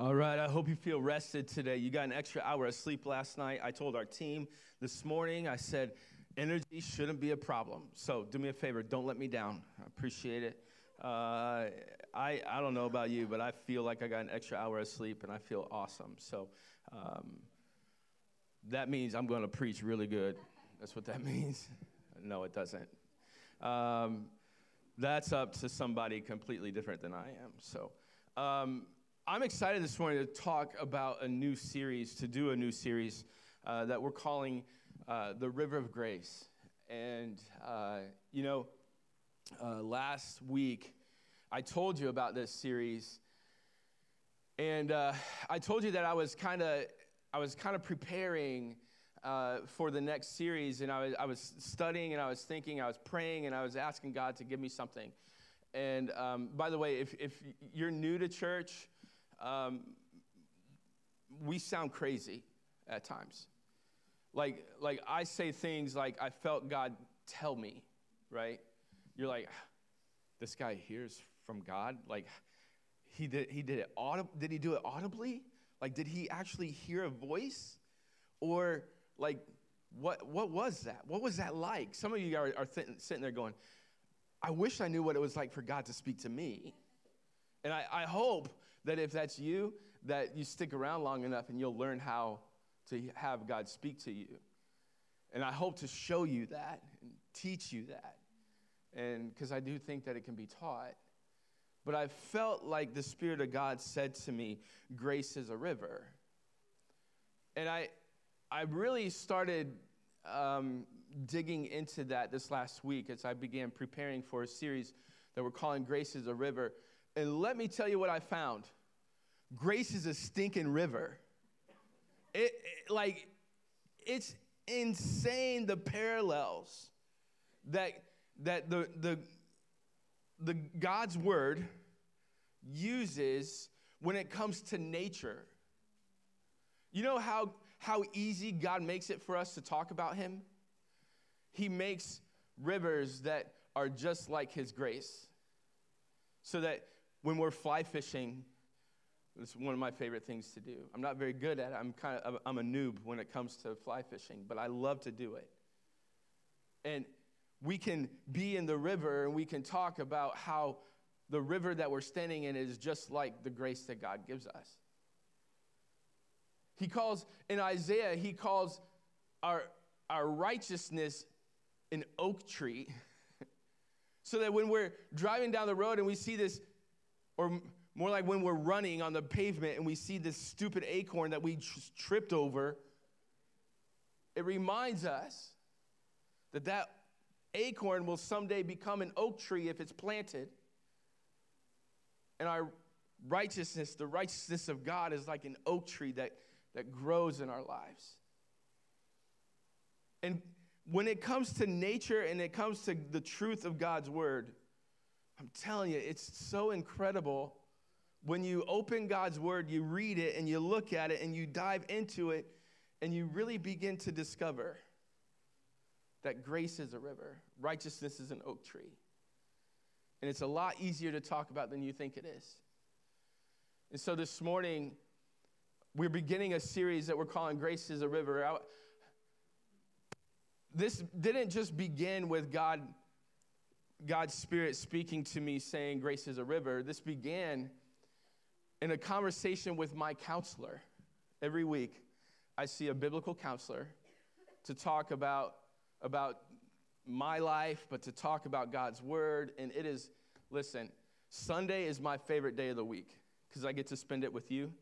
All right, I hope you feel rested today. You got an extra hour of sleep last night. I told our team this morning, I said, energy shouldn't be a problem. So do me a favor, don't let me down. I appreciate it. Uh, I, I don't know about you, but I feel like I got an extra hour of sleep and I feel awesome. So um, that means I'm going to preach really good. That's what that means. No, it doesn't. Um, that's up to somebody completely different than I am. So, um, I'm excited this morning to talk about a new series, to do a new series uh, that we're calling uh, The River of Grace. And, uh, you know, uh, last week I told you about this series. And uh, I told you that I was kind of I was kind of preparing uh, for the next series, and I was, I was studying and I was thinking, I was praying, and I was asking God to give me something. And um, by the way, if, if you're new to church, um, we sound crazy at times. Like, like I say things like, I felt God tell me, right? You're like, this guy hears from God? Like, he did, he did it did he do it audibly? Like, did he actually hear a voice? Or, like, what, what was that? What was that like? Some of you are, are th- sitting there going, I wish I knew what it was like for God to speak to me. And I, I hope that if that's you, that you stick around long enough and you'll learn how to have God speak to you. And I hope to show you that and teach you that. And because I do think that it can be taught. But I felt like the Spirit of God said to me, Grace is a river. And I, I really started um, digging into that this last week as I began preparing for a series that we're calling Grace is a River. And let me tell you what I found grace is a stinking river. It, it, like, it's insane the parallels that, that the, the, the God's word uses when it comes to nature. You know how, how easy God makes it for us to talk about Him? He makes rivers that are just like His grace. So that when we're fly fishing, it's one of my favorite things to do. I'm not very good at it. I'm kind of I'm a noob when it comes to fly fishing, but I love to do it. And we can be in the river and we can talk about how the river that we're standing in is just like the grace that God gives us. He calls in Isaiah, he calls our, our righteousness an oak tree. so that when we're driving down the road and we see this or more like when we're running on the pavement and we see this stupid acorn that we just tripped over, it reminds us that that acorn will someday become an oak tree if it's planted. And our righteousness, the righteousness of God, is like an oak tree that, that grows in our lives. And when it comes to nature and it comes to the truth of God's word, I'm telling you, it's so incredible. When you open God's word, you read it and you look at it and you dive into it and you really begin to discover that grace is a river, righteousness is an oak tree. And it's a lot easier to talk about than you think it is. And so this morning, we're beginning a series that we're calling Grace is a River. This didn't just begin with God God's Spirit speaking to me saying, Grace is a river, this began in a conversation with my counselor. Every week, I see a biblical counselor to talk about, about my life, but to talk about God's word. And it is, listen, Sunday is my favorite day of the week because I get to spend it with you.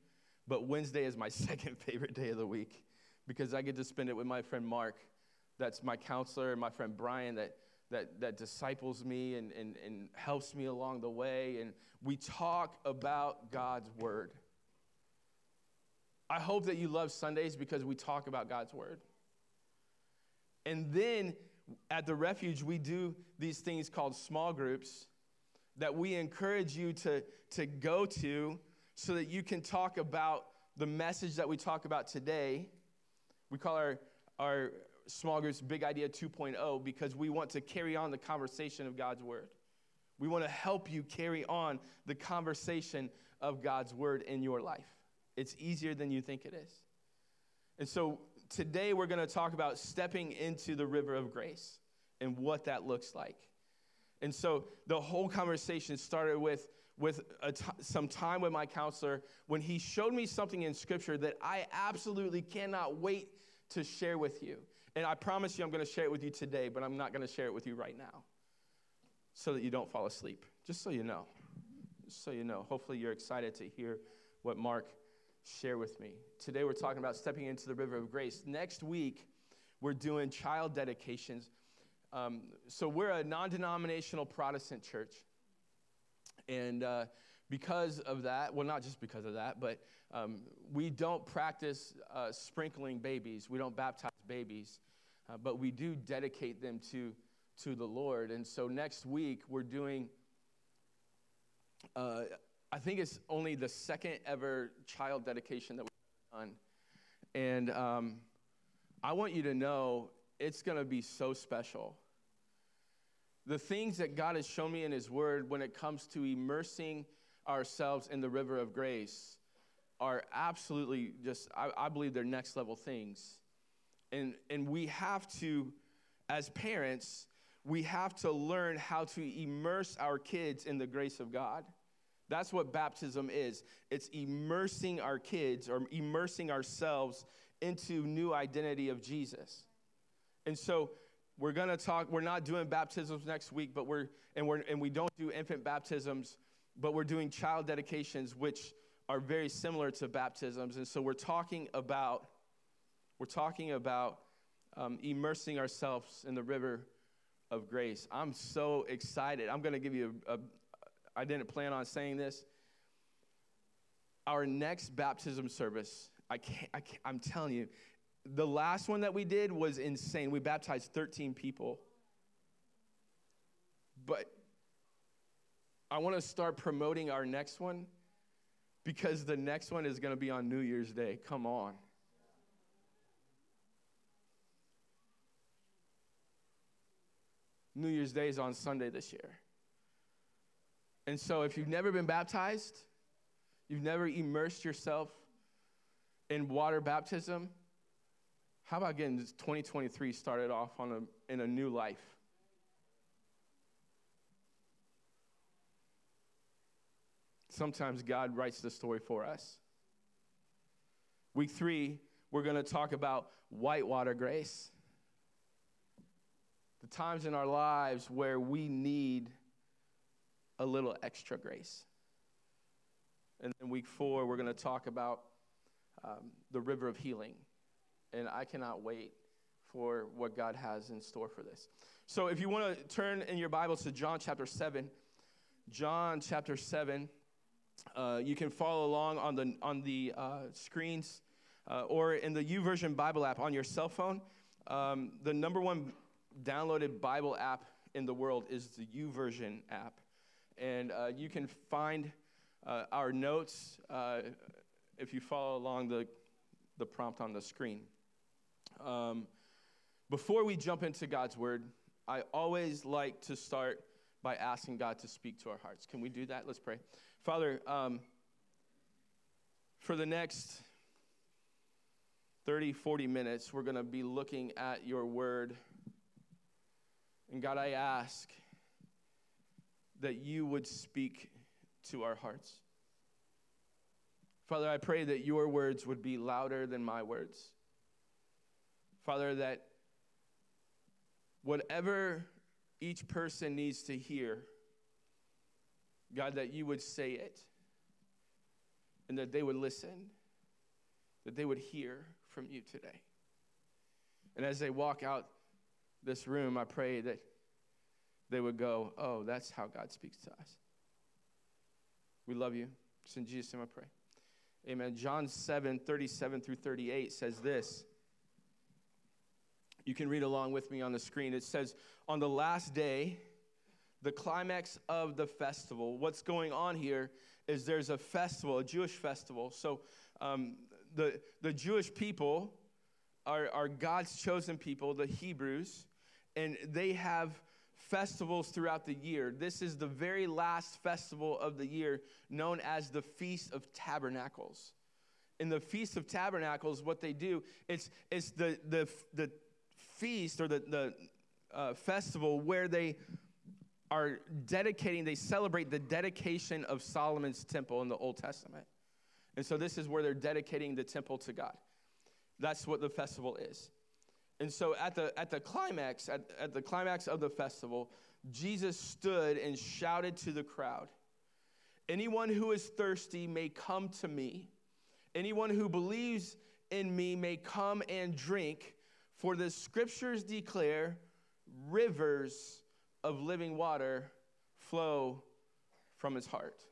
But Wednesday is my second favorite day of the week because I get to spend it with my friend Mark. That's my counselor, and my friend Brian that that, that disciples me and, and, and helps me along the way. And we talk about God's word. I hope that you love Sundays because we talk about God's word. And then at the refuge, we do these things called small groups that we encourage you to, to go to so that you can talk about the message that we talk about today. We call our, our small groups Big Idea 2.0 because we want to carry on the conversation of God's Word. We want to help you carry on the conversation of God's Word in your life. It's easier than you think it is. And so today we're going to talk about stepping into the river of grace and what that looks like. And so the whole conversation started with, with some time with my counselor when he showed me something in scripture that I absolutely cannot wait to share with you. And I promise you, I'm going to share it with you today, but I'm not going to share it with you right now so that you don't fall asleep. Just so you know. Just so you know. Hopefully, you're excited to hear what Mark shared with me. Today, we're talking about stepping into the river of grace. Next week, we're doing child dedications. Um, so, we're a non denominational Protestant church. And uh, because of that, well, not just because of that, but um, we don't practice uh, sprinkling babies, we don't baptize babies, uh, but we do dedicate them to, to the Lord. And so next week, we're doing, uh, I think it's only the second ever child dedication that we've done. And um, I want you to know it's going to be so special. The things that God has shown me in His Word when it comes to immersing ourselves in the river of grace are absolutely just, I, I believe they're next level things. And, and we have to, as parents, we have to learn how to immerse our kids in the grace of God. That's what baptism is. It's immersing our kids or immersing ourselves into new identity of Jesus. And so we're going to talk we're not doing baptisms next week, but we're and we're and we don't do infant baptisms but we're doing child dedications, which are very similar to baptisms. And so we're talking about we're talking about um, immersing ourselves in the river of grace. I'm so excited. I'm going to give you a, a. I didn't plan on saying this. Our next baptism service, I can't, I can't, I'm telling you, the last one that we did was insane. We baptized 13 people. But I want to start promoting our next one because the next one is going to be on New Year's Day. Come on. New Year's Day is on Sunday this year. And so, if you've never been baptized, you've never immersed yourself in water baptism, how about getting 2023 started off on a, in a new life? Sometimes God writes the story for us. Week three, we're going to talk about whitewater grace. The times in our lives where we need a little extra grace. And then week four, we're going to talk about um, the river of healing. And I cannot wait for what God has in store for this. So if you want to turn in your Bibles to John chapter 7, John chapter 7. Uh, you can follow along on the, on the uh, screens uh, or in the YouVersion Bible app on your cell phone. Um, the number one downloaded Bible app in the world is the YouVersion app. And uh, you can find our notes if you follow along the, the prompt on the screen. Um, before we jump into God's word, I always like to start by asking God to speak to our hearts. Can we do that? Let's pray. Father, um, for the next 30, 40 minutes, we're going to be looking at your word. And God, I ask that you would speak to our hearts. Father, I pray that your words would be louder than my words. Father, that whatever each person needs to hear, God, that you would say it and that they would listen, that they would hear from you today. And as they walk out this room, I pray that they would go, Oh, that's how God speaks to us. We love you. It's in Jesus' name I pray. Amen. John 7 37 through 38 says this. You can read along with me on the screen. It says, On the last day, the climax of the festival. What's going on here is there's a festival, a Jewish festival. So um, the, the Jewish people are, are God's chosen people, the Hebrews, and they have festivals throughout the year. This is the very last festival of the year, known as the Feast of Tabernacles. in the Feast of Tabernacles, what they do, it's, it's the, the, the feast or the, the uh, festival where they are dedicating, they celebrate the dedication of Solomon's temple in the Old Testament. And so this is where they're dedicating the temple to God. That's what the festival is. And so at the, at the climax, at, at the climax of the festival, Jesus stood and shouted to the crowd Anyone who is thirsty may come to me. Anyone who believes in me may come and drink, for the scriptures declare rivers of living water flow from his heart.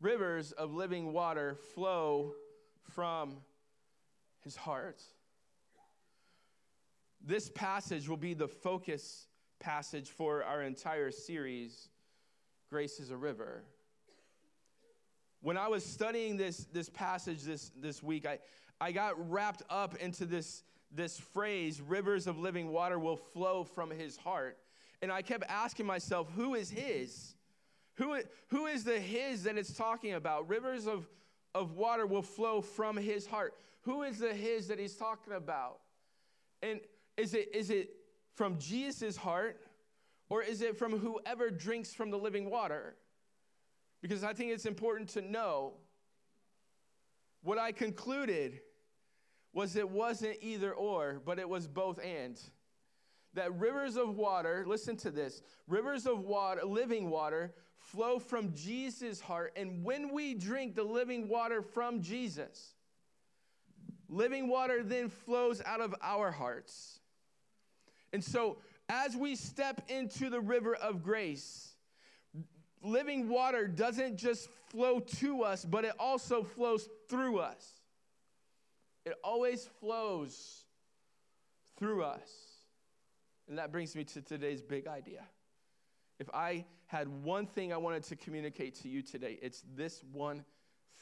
Rivers of living water flow from his heart. This passage will be the focus passage for our entire series, Grace is a River. When I was studying this, this passage this, this week, I, I got wrapped up into this, this phrase, rivers of living water will flow from his heart. And I kept asking myself, who is his? Who, who is the his that it's talking about? Rivers of, of water will flow from his heart. Who is the his that he's talking about? And is it, is it from Jesus' heart or is it from whoever drinks from the living water? Because I think it's important to know. What I concluded was it wasn't either or, but it was both and. That rivers of water, listen to this, rivers of water, living water, flow from Jesus' heart. And when we drink the living water from Jesus, living water then flows out of our hearts. And so, as we step into the river of grace, living water doesn't just flow to us, but it also flows through us. It always flows through us. And that brings me to today's big idea. If I had one thing I wanted to communicate to you today, it's this one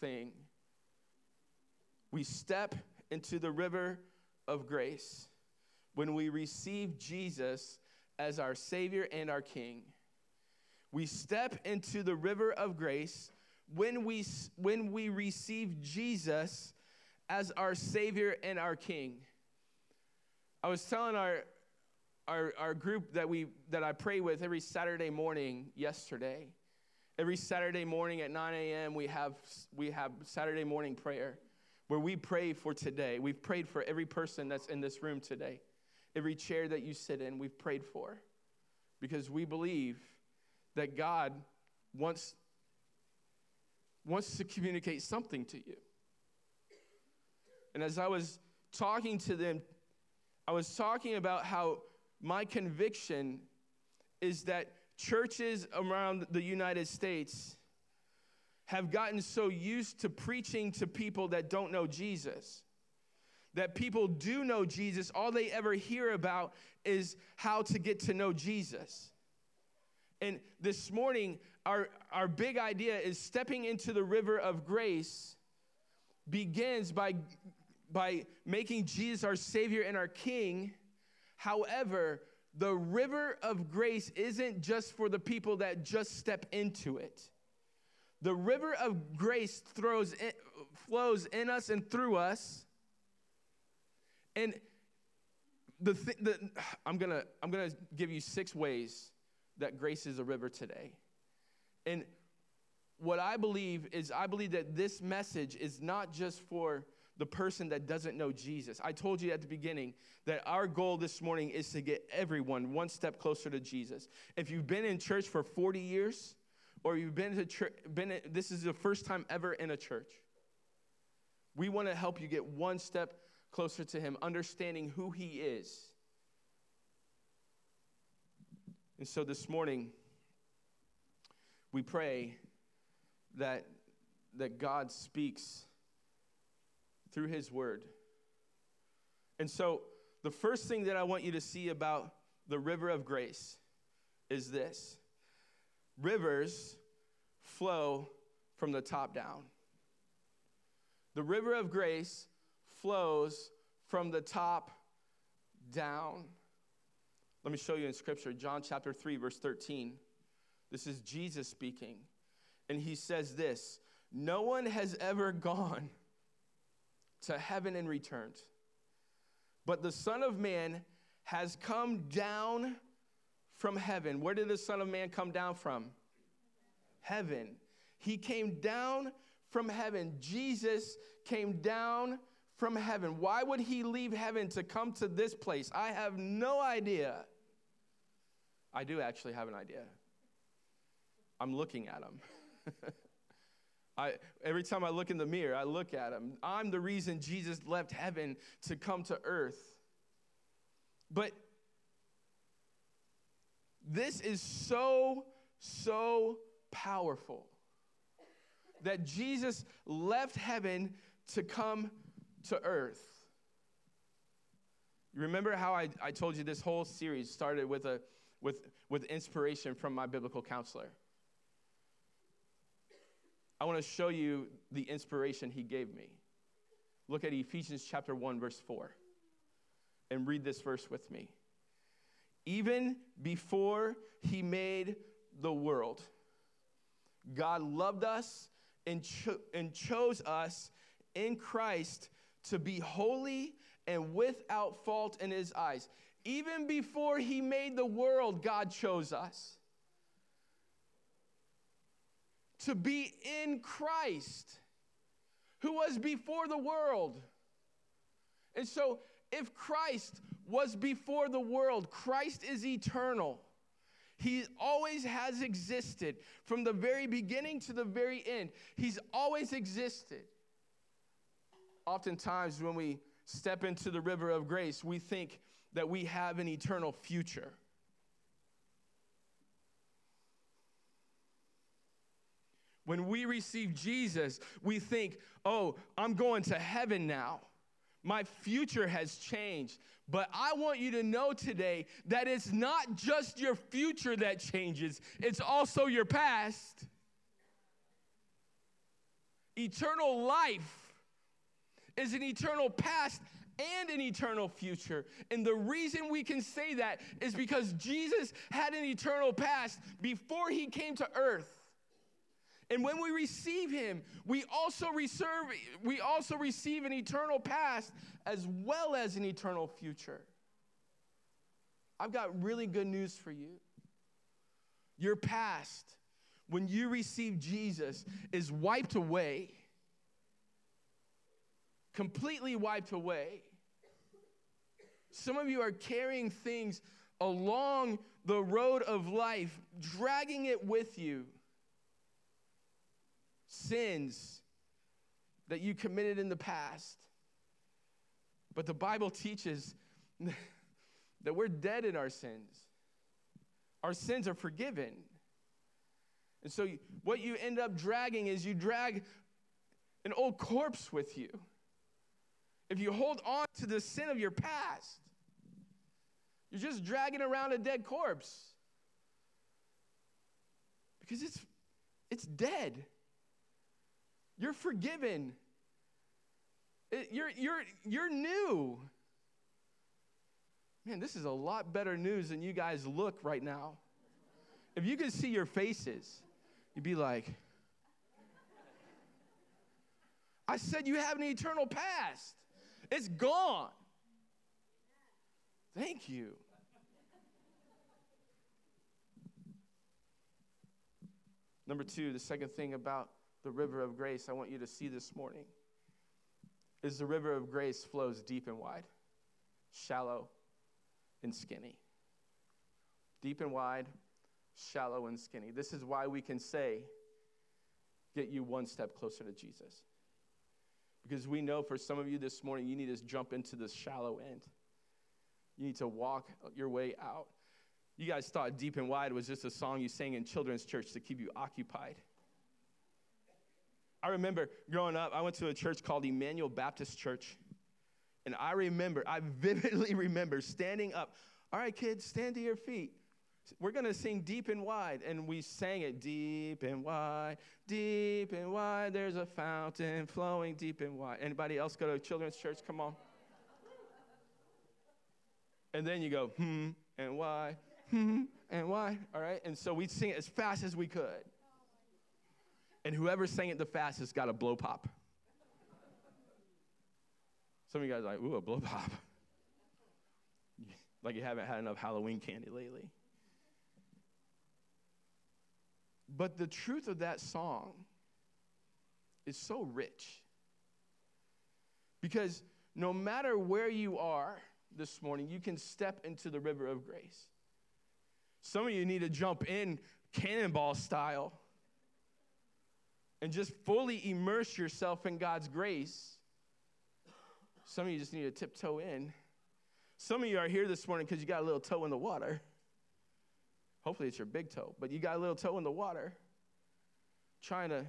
thing. We step into the river of grace when we receive Jesus as our Savior and our King. We step into the river of grace when we, when we receive Jesus as our Savior and our King. I was telling our, our, our group that, we, that I pray with every Saturday morning yesterday. Every Saturday morning at 9 a.m., we have, we have Saturday morning prayer where we pray for today. We've prayed for every person that's in this room today. Every chair that you sit in, we've prayed for because we believe that God wants, wants to communicate something to you. And as I was talking to them, I was talking about how my conviction is that churches around the United States have gotten so used to preaching to people that don't know Jesus that people do know Jesus, all they ever hear about is how to get to know Jesus. And this morning, our, our big idea is stepping into the river of grace begins by, by making Jesus our Savior and our King. However, the river of grace isn't just for the people that just step into it. The river of grace throws in, flows in us and through us and the, th- the I'm gonna I'm gonna give you six ways that grace is a river today. And what I believe is I believe that this message is not just for the person that doesn't know Jesus. I told you at the beginning that our goal this morning is to get everyone one step closer to Jesus. If you've been in church for 40 years, or you've been to church, been this is the first time ever in a church, we want to help you get one step closer to Him, understanding who He is. And so this morning, we pray that, that God speaks through His Word. And so, the first thing that I want you to see about the river of grace is this rivers flow from the top down. The river of grace flows from the top down. Let me show you in Scripture, John chapter 3, verse 13. This is Jesus speaking. And he says this No one has ever gone to heaven and returned. But the Son of Man has come down from heaven. Where did the Son of Man come down from? Heaven. He came down from heaven. Jesus came down from heaven. Why would he leave heaven to come to this place? I have no idea. I do actually have an idea. I'm looking at him. I, every time I look in the mirror, I look at him. I'm the reason Jesus left heaven to come to earth. But this is so, so powerful that Jesus left heaven to come to earth. You remember how I, I told you this whole series started with, a, with, with inspiration from my biblical counselor? I want to show you the inspiration he gave me. Look at Ephesians chapter 1, verse 4, and read this verse with me. Even before he made the world, God loved us and, cho- and chose us in Christ to be holy and without fault in his eyes. Even before he made the world, God chose us to be in Christ, who was before the world. And so, if Christ was before the world, Christ is eternal. He always has existed from the very beginning to the very end. He's always existed. Oftentimes, when we step into the river of grace, we think that we have an eternal future. When we receive Jesus, we think, oh, I'm going to heaven now. My future has changed. But I want you to know today that it's not just your future that changes, it's also your past. Eternal life is an eternal past and an eternal future. And the reason we can say that is because Jesus had an eternal past before he came to earth. And when we receive him, we also receive, we also receive an eternal past as well as an eternal future. I've got really good news for you. Your past, when you receive Jesus, is wiped away, completely wiped away. Some of you are carrying things along the road of life, dragging it with you sins that you committed in the past. But the Bible teaches that we're dead in our sins. Our sins are forgiven. And so, what you end up dragging is you drag an old corpse with you. If you hold on to the sin of your past, you're just dragging around a dead corpse because it's, it's dead. You're forgiven. You're, you're, you're new. Man, this is a lot better news than you guys look right now. If you could see your faces, you'd be like, I said you have an eternal past. It's gone. Thank you. Number two, the second thing about the river of grace I want you to see this morning is the river of grace flows deep and wide, shallow and skinny. Deep and wide, shallow and skinny. This is why we can say, get you one step closer to Jesus. Because we know for some of you this morning, you need to jump into the shallow end. You need to walk your way out. You guys thought Deep and Wide was just a song you sang in children's church to keep you occupied. I remember growing up, I went to a church called Emmanuel Baptist Church. And I remember, I vividly remember standing up. All right, kids, stand to your feet. We're going to sing deep and wide. And we sang it deep and wide, deep and wide. There's a fountain flowing deep and wide. Anybody else go to children's church? Come on. And then you go, hmm, and why, hmm, and why. All right. And so we'd sing it as fast as we could. And whoever sang it the fastest got a blow pop. Some of you guys are like, ooh, a blow pop. like you haven't had enough Halloween candy lately. But the truth of that song is so rich. Because no matter where you are this morning, you can step into the river of grace. Some of you need to jump in cannonball style and just fully immerse yourself in God's grace. Some of you just need to tiptoe in. Some of you are here this morning because you got a little toe in the water. Hopefully, it's your big toe, but you got a little toe in the water, trying to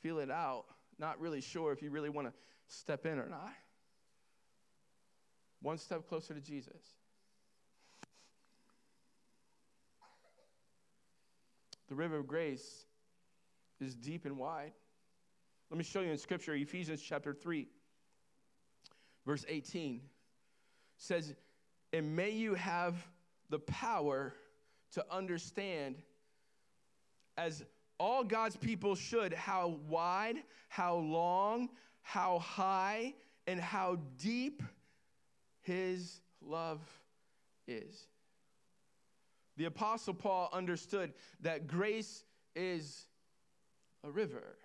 feel it out, not really sure if you really want to step in or not. One step closer to Jesus. The river of grace is deep and wide. Let me show you in Scripture, Ephesians chapter 3, verse 18 says, And may you have the power to understand, as all God's people should, how wide, how long, how high, and how deep his love is. The Apostle Paul understood that grace is a river.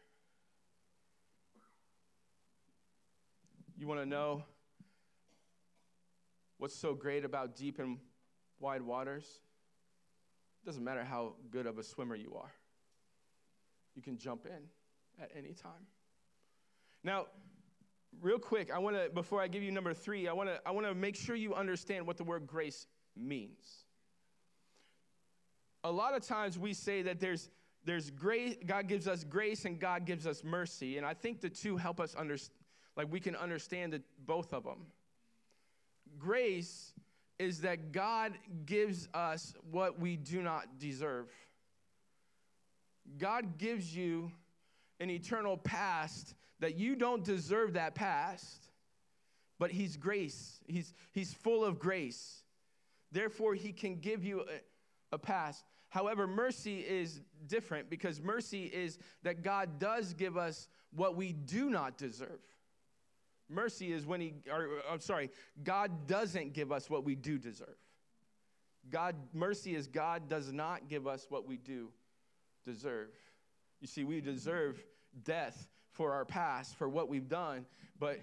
You want to know what's so great about deep and wide waters? It doesn't matter how good of a swimmer you are, you can jump in at any time. Now, real quick, I want to, before I give you number three, I want to I want to make sure you understand what the word grace means. A lot of times we say that there's there's grace, God gives us grace and God gives us mercy. And I think the two help us understand, like we can understand the, both of them. Grace is that God gives us what we do not deserve. God gives you an eternal past that you don't deserve that past, but He's grace. He's, he's full of grace. Therefore, He can give you a, a past. However, mercy is different because mercy is that God does give us what we do not deserve. Mercy is when He, or I'm sorry, God doesn't give us what we do deserve. God, mercy is God does not give us what we do deserve. You see, we deserve death for our past, for what we've done, but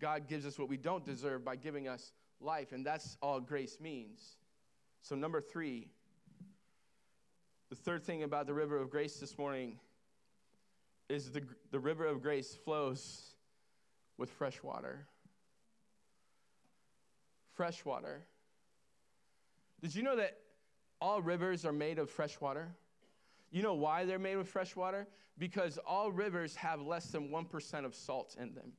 God gives us what we don't deserve by giving us life, and that's all grace means. So, number three, the third thing about the river of grace this morning is the, the river of grace flows with fresh water. Fresh water. Did you know that all rivers are made of fresh water? You know why they're made with fresh water? Because all rivers have less than 1% of salt in them.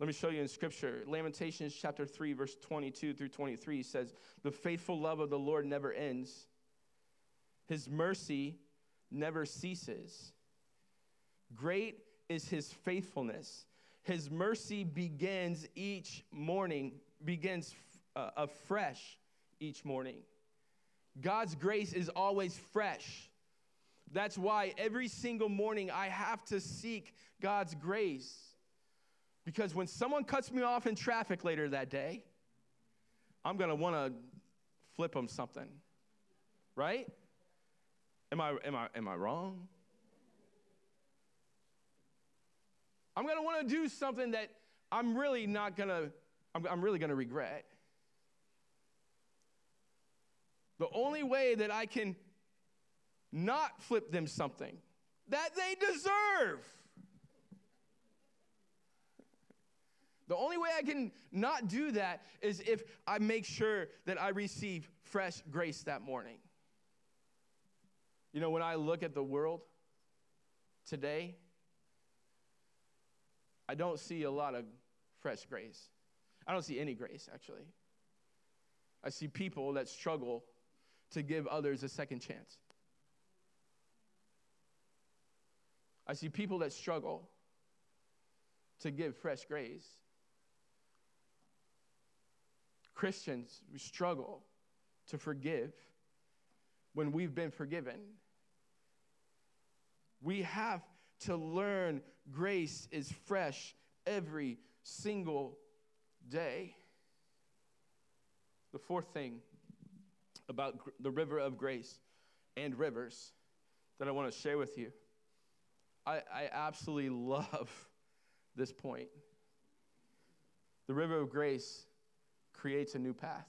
Let me show you in scripture. Lamentations chapter 3, verse 22 through 23 says, The faithful love of the Lord never ends. His mercy never ceases. Great is his faithfulness. His mercy begins each morning, begins uh, afresh each morning. God's grace is always fresh. That's why every single morning I have to seek God's grace. Because when someone cuts me off in traffic later that day, I'm going to want to flip them something. Right? Am I, am I, am I wrong? I'm going to want to do something that I'm really not going to, I'm, I'm really going to regret. The only way that I can not flip them something that they deserve. The only way I can not do that is if I make sure that I receive fresh grace that morning. You know, when I look at the world today, I don't see a lot of fresh grace. I don't see any grace, actually. I see people that struggle to give others a second chance. I see people that struggle to give fresh grace. Christians, we struggle to forgive when we've been forgiven We have to learn grace is fresh every single day. The fourth thing about the river of grace and rivers that I want to share with you. I, I absolutely love this point. The river of grace creates a new path.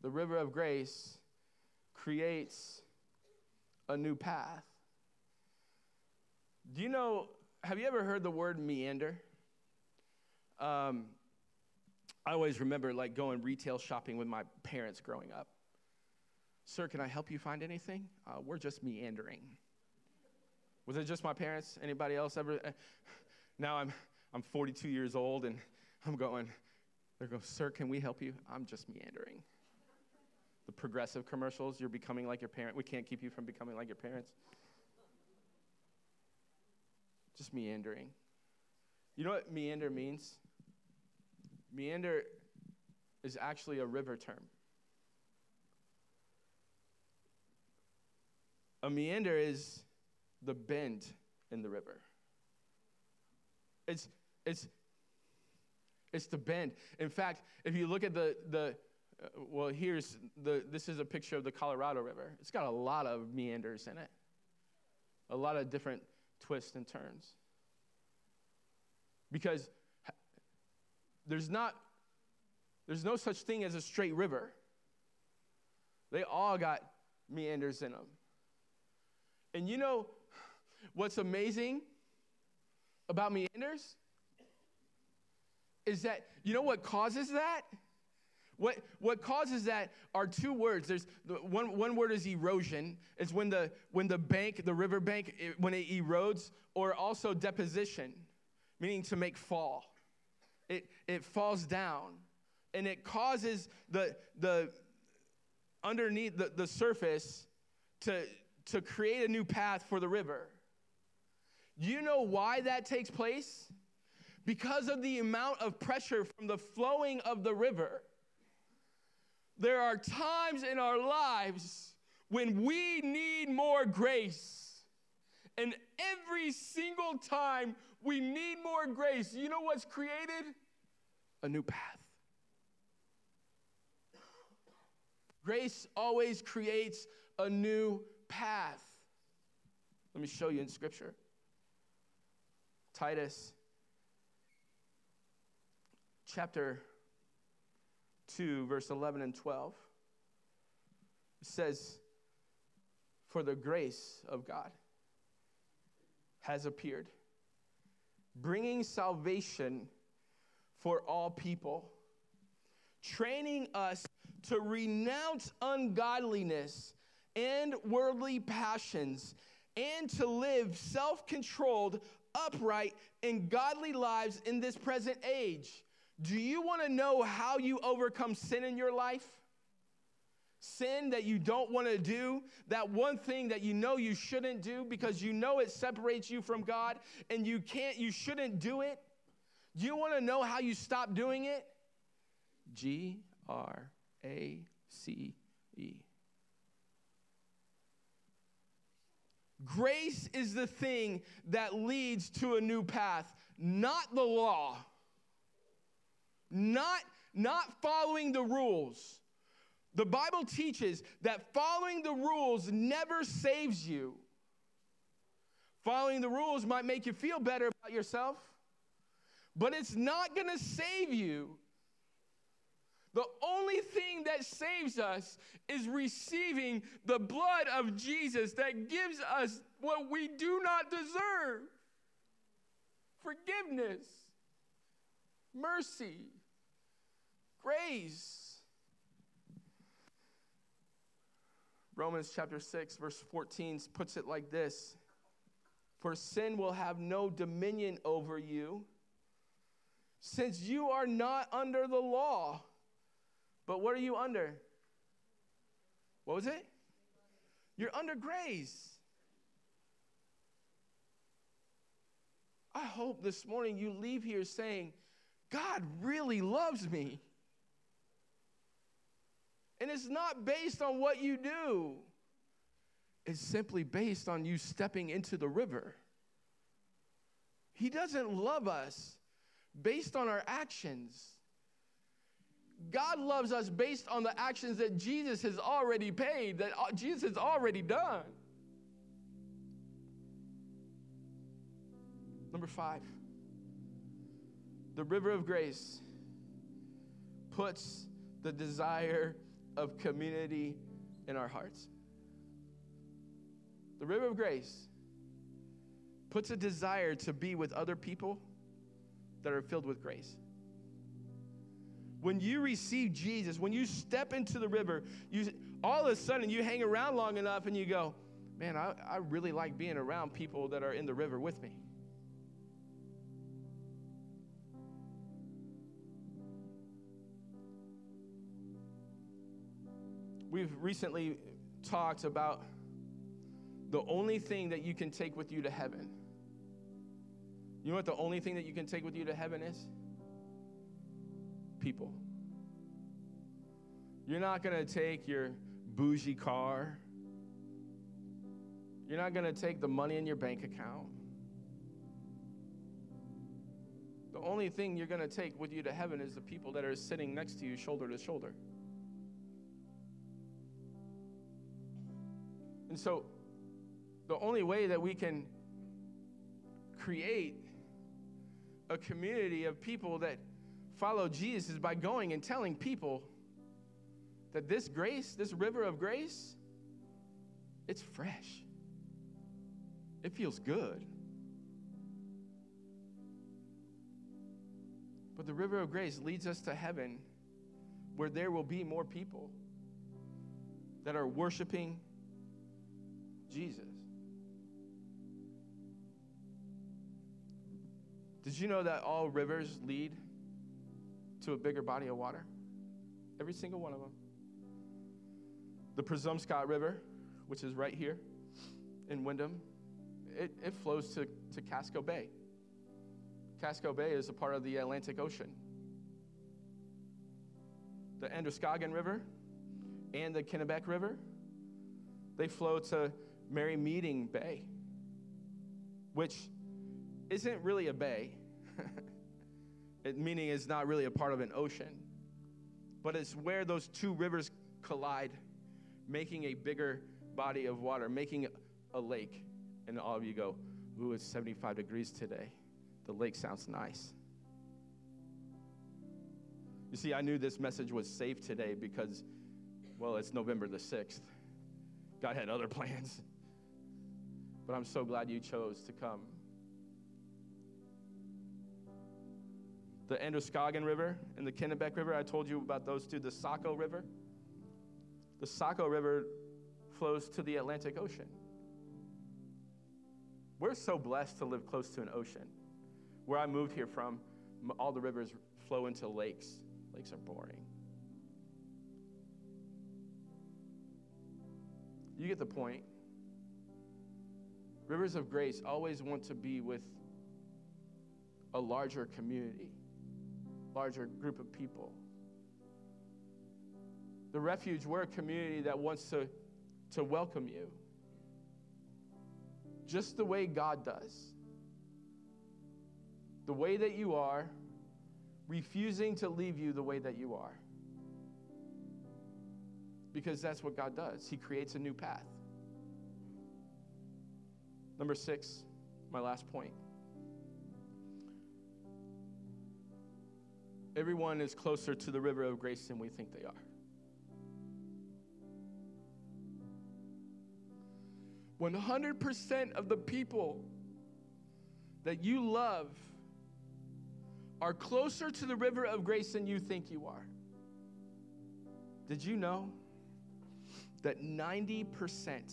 The river of grace creates a new path. Do you know, have you ever heard the word meander? Um, I always remember like going retail shopping with my parents growing up. Sir, can I help you find anything? Uh, we're just meandering. Was it just my parents? Anybody else ever? Now I'm, I'm 42 years old and I'm going, they're going, Sir, can we help you? I'm just meandering. The progressive commercials, you're becoming like your parent. We can't keep you from becoming like your parents. Just meandering. You know what meander means? Meander is actually a river term. A meander is the bend in the river. It's, it's, it's the bend. In fact, if you look at the, the Uh, well, here's the, this is a picture of the Colorado River. It's got a lot of meanders in it, a lot of different twists and turns. Because there's not, there's no such thing as a straight river. They all got meanders in them. And you know what's amazing about meanders? Is that, you know what causes that? What, what causes that are two words. There's one, one word is erosion. It's when the, when the bank, the river bank, it, when it erodes, or also deposition, meaning to make fall. It, it falls down and it causes the, the underneath the, the surface to, to create a new path for the river. You know why that takes place? Because of the amount of pressure from the flowing of the river. There are times in our lives when we need more grace. And every single time we need more grace, you know what's created? A new path. Grace always creates a new path. Let me show you in Scripture. Titus chapter 2, verse 11 and 12. It says, For the grace of God has appeared, bringing salvation for all people, training us to renounce ungodliness and worldly passions, and to live self controlled, upright, and godly lives in this present age. Do you want to know how you overcome sin in your life? Sin that you don't want to do, that one thing that you know you shouldn't do because you know it separates you from God and you can't, you shouldn't do it. Do you want to know how you stop doing it? G R A C E. Grace is the thing that leads to a new path, not the law. Not, not following the rules. The Bible teaches that following the rules never saves you. Following the rules might make you feel better about yourself, but it's not going to save you. The only thing that saves us is receiving the blood of Jesus that gives us what we do not deserve forgiveness, mercy, grace. Romans chapter 6, verse 14 puts it like this For sin will have no dominion over you, since you are not under the law. But what are you under? What was it? You're under grace. I hope this morning you leave here saying, God really loves me. And it's not based on what you do, it's simply based on you stepping into the river. He doesn't love us based on our actions. God loves us based on the actions that Jesus has already paid, that uh, Jesus has already done. Number five, the river of grace puts the desire of community in our hearts. The river of grace puts a desire to be with other people that are filled with grace. When you receive Jesus, when you step into the river, you all of a sudden you hang around long enough and you go, man, I, I really like being around people that are in the river with me. We've recently talked about the only thing that you can take with you to heaven. You know what the only thing that you can take with you to heaven is? People. You're not going to take your bougie car. You're not going to take the money in your bank account. The only thing you're going to take with you to heaven is the people that are sitting next to you, shoulder to shoulder. And so, the only way that we can create a community of people that follow Jesus is by going and telling people that this grace, this river of grace, it's fresh. It feels good. But the river of grace leads us to heaven where there will be more people that are worshiping Jesus. Did you know that all rivers lead to a bigger body of water? Every single one of them. The Presumpscot River, which is right here in Windham, it, it flows to, to Casco Bay. Casco Bay is a part of the Atlantic Ocean. The Androscoggin River and the Kennebec River, they flow to Merrymeeting Bay, which isn't really a bay, it, meaning it's not really a part of an ocean, but it's where those two rivers collide, making a bigger body of water, making a lake. And all of you go, Ooh, it's 75 degrees today. The lake sounds nice. You see, I knew this message was safe today because, well, it's November the 6th. God had other plans. But I'm so glad you chose to come. The Androscoggin River and the Kennebec River, I told you about those two. The Saco River. The Saco River flows to the Atlantic Ocean. We're so blessed to live close to an ocean. Where I moved here from, all the rivers flow into lakes. Lakes are boring. You get the point. Rivers of Grace always want to be with a larger community, larger group of people. The refuge, we're a community that wants to, to welcome you just the way God does. The way that you are, refusing to leave you the way that you are. Because that's what God does. He creates a new path. Number six, my last point. Everyone is closer to the river of grace than we think they are. One hundred percent of the people that you love are closer to the river of grace than you think you are. Did you know that 90%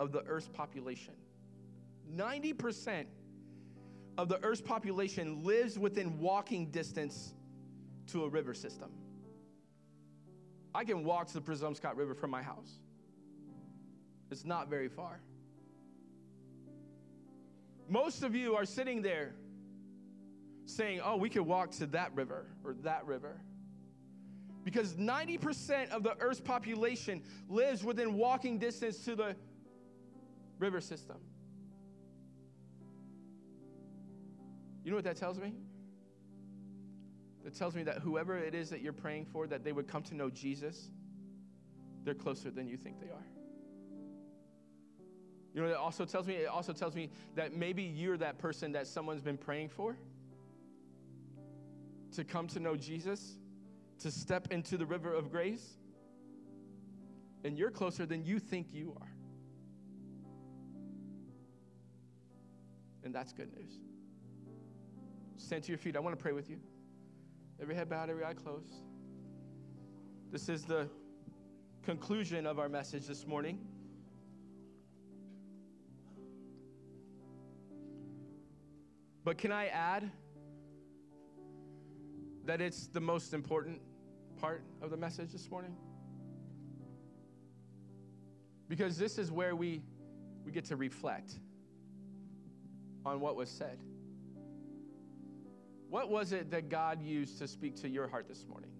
of the earth's population 90% of the Earth's population lives within walking distance to a river system. I can walk to the Presumpscot River from my house. It's not very far. Most of you are sitting there saying, oh, we could walk to that river or that river. Because 90% of the Earth's population lives within walking distance to the river system. You know what that tells me? That tells me that whoever it is that you're praying for, that they would come to know Jesus, they're closer than you think they are. You know, it also tells me, it also tells me that maybe you're that person that someone's been praying for to come to know Jesus, to step into the river of grace, and you're closer than you think you are. And that's good news. Stand to your feet. I want to pray with you. Every head bowed, every eye closed. This is the conclusion of our message this morning. But can I add that it's the most important part of the message this morning? Because this is where we, we get to reflect on what was said. What was it that God used to speak to your heart this morning?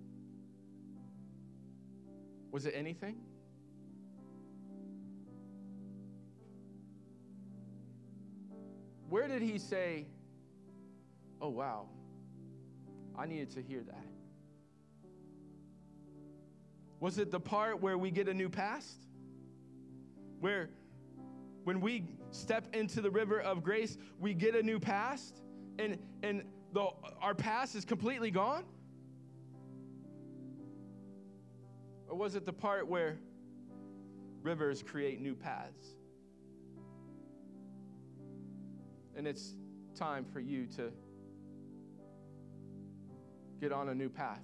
Was it anything? Where did he say, Oh, wow, I needed to hear that? Was it the part where we get a new past? Where when we step into the river of grace, we get a new past and and the, our past is completely gone? Or was it the part where rivers create new paths? And it's time for you to get on a new path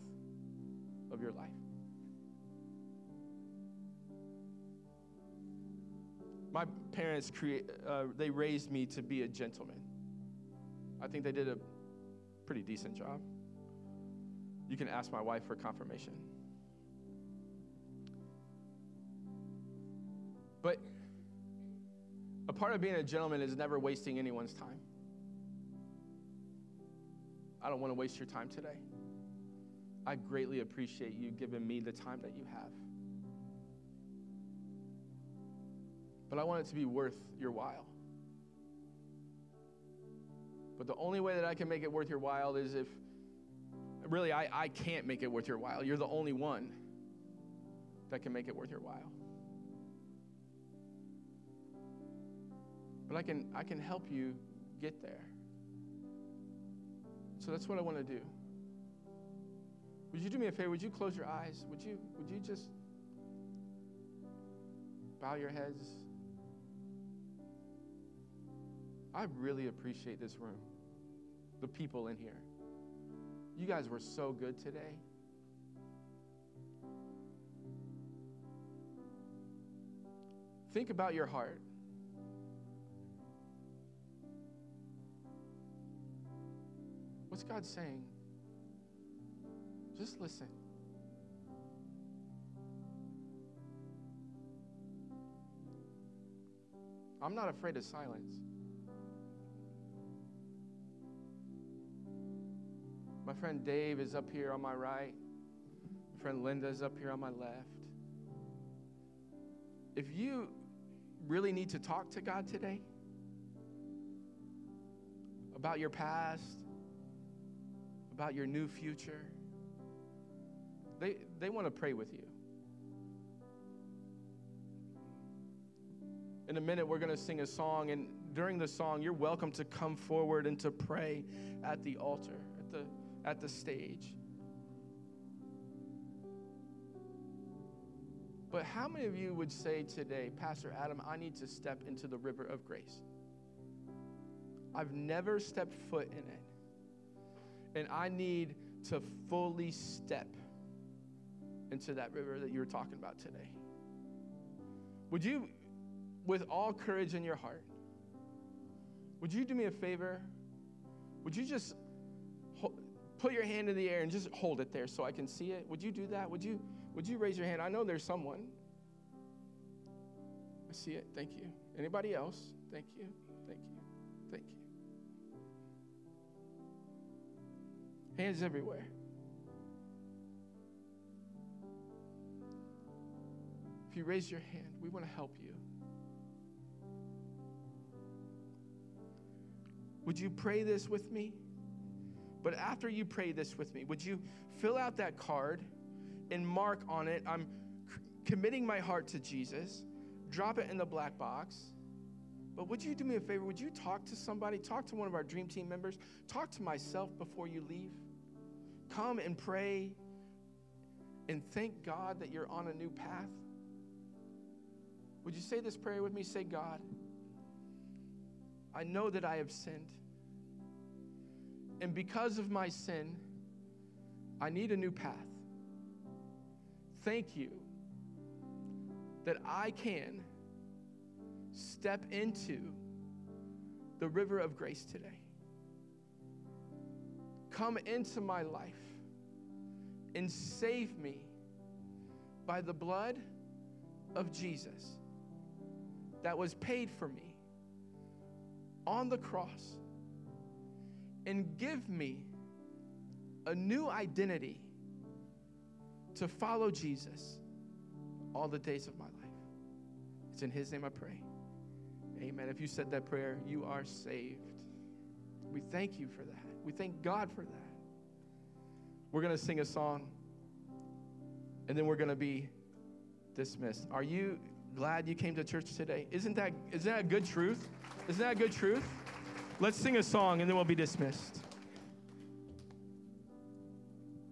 of your life. My parents create, uh, they raised me to be a gentleman. I think they did a pretty decent job. You can ask my wife for confirmation. But a part of being a gentleman is never wasting anyone's time. I don't want to waste your time today. I greatly appreciate you giving me the time that you have. But I want it to be worth your while. But the only way that I can make it worth your while is if, really, I, I can't make it worth your while. You're the only one that can make it worth your while. But I can, I can help you get there. So that's what I want to do. Would you do me a favor? Would you close your eyes? Would you, would you just bow your heads? I really appreciate this room, the people in here. You guys were so good today. Think about your heart. What's God saying? Just listen. I'm not afraid of silence. My friend Dave is up here on my right. My friend Linda is up here on my left. If you really need to talk to God today about your past, about your new future, they, they want to pray with you. In a minute, we're going to sing a song, and during the song, you're welcome to come forward and to pray at the altar, at the at the stage. But how many of you would say today, Pastor Adam, I need to step into the river of grace? I've never stepped foot in it. And I need to fully step into that river that you were talking about today. Would you, with all courage in your heart, would you do me a favor? Would you just put your hand in the air and just hold it there so I can see it? Would you do that? Would you would you raise your hand? I know there's someone. I see it. Thank you. Anybody else? Thank you. Thank you. Thank you. Hands everywhere. If you raise your hand, we want to help you. would you pray this with me? But after you pray this with me, would you fill out that card and mark on it, I'm committing my heart to Jesus, drop it in the black box. But would you do me a favor? Would you talk to somebody? Talk to one of our dream team members. Talk to myself before you leave. Come and pray and thank God that you're on a new path. Would you say this prayer with me? Say, God, I know that I have sinned. And because of my sin, I need a new path. Thank you that I can step into the river of grace today. Come into my life and save me by the blood of Jesus that was paid for me on the cross and give me a new identity to follow Jesus all the days of my life. It's in His name I pray. Amen. If you said that prayer, you are saved. We thank you for that. We thank God for that. We're going to sing a song and then we're going to be dismissed. Are you glad you came to church today? Isn't that, isn't that a good truth? Isn't that a good truth? Let's sing a song and then we'll be dismissed.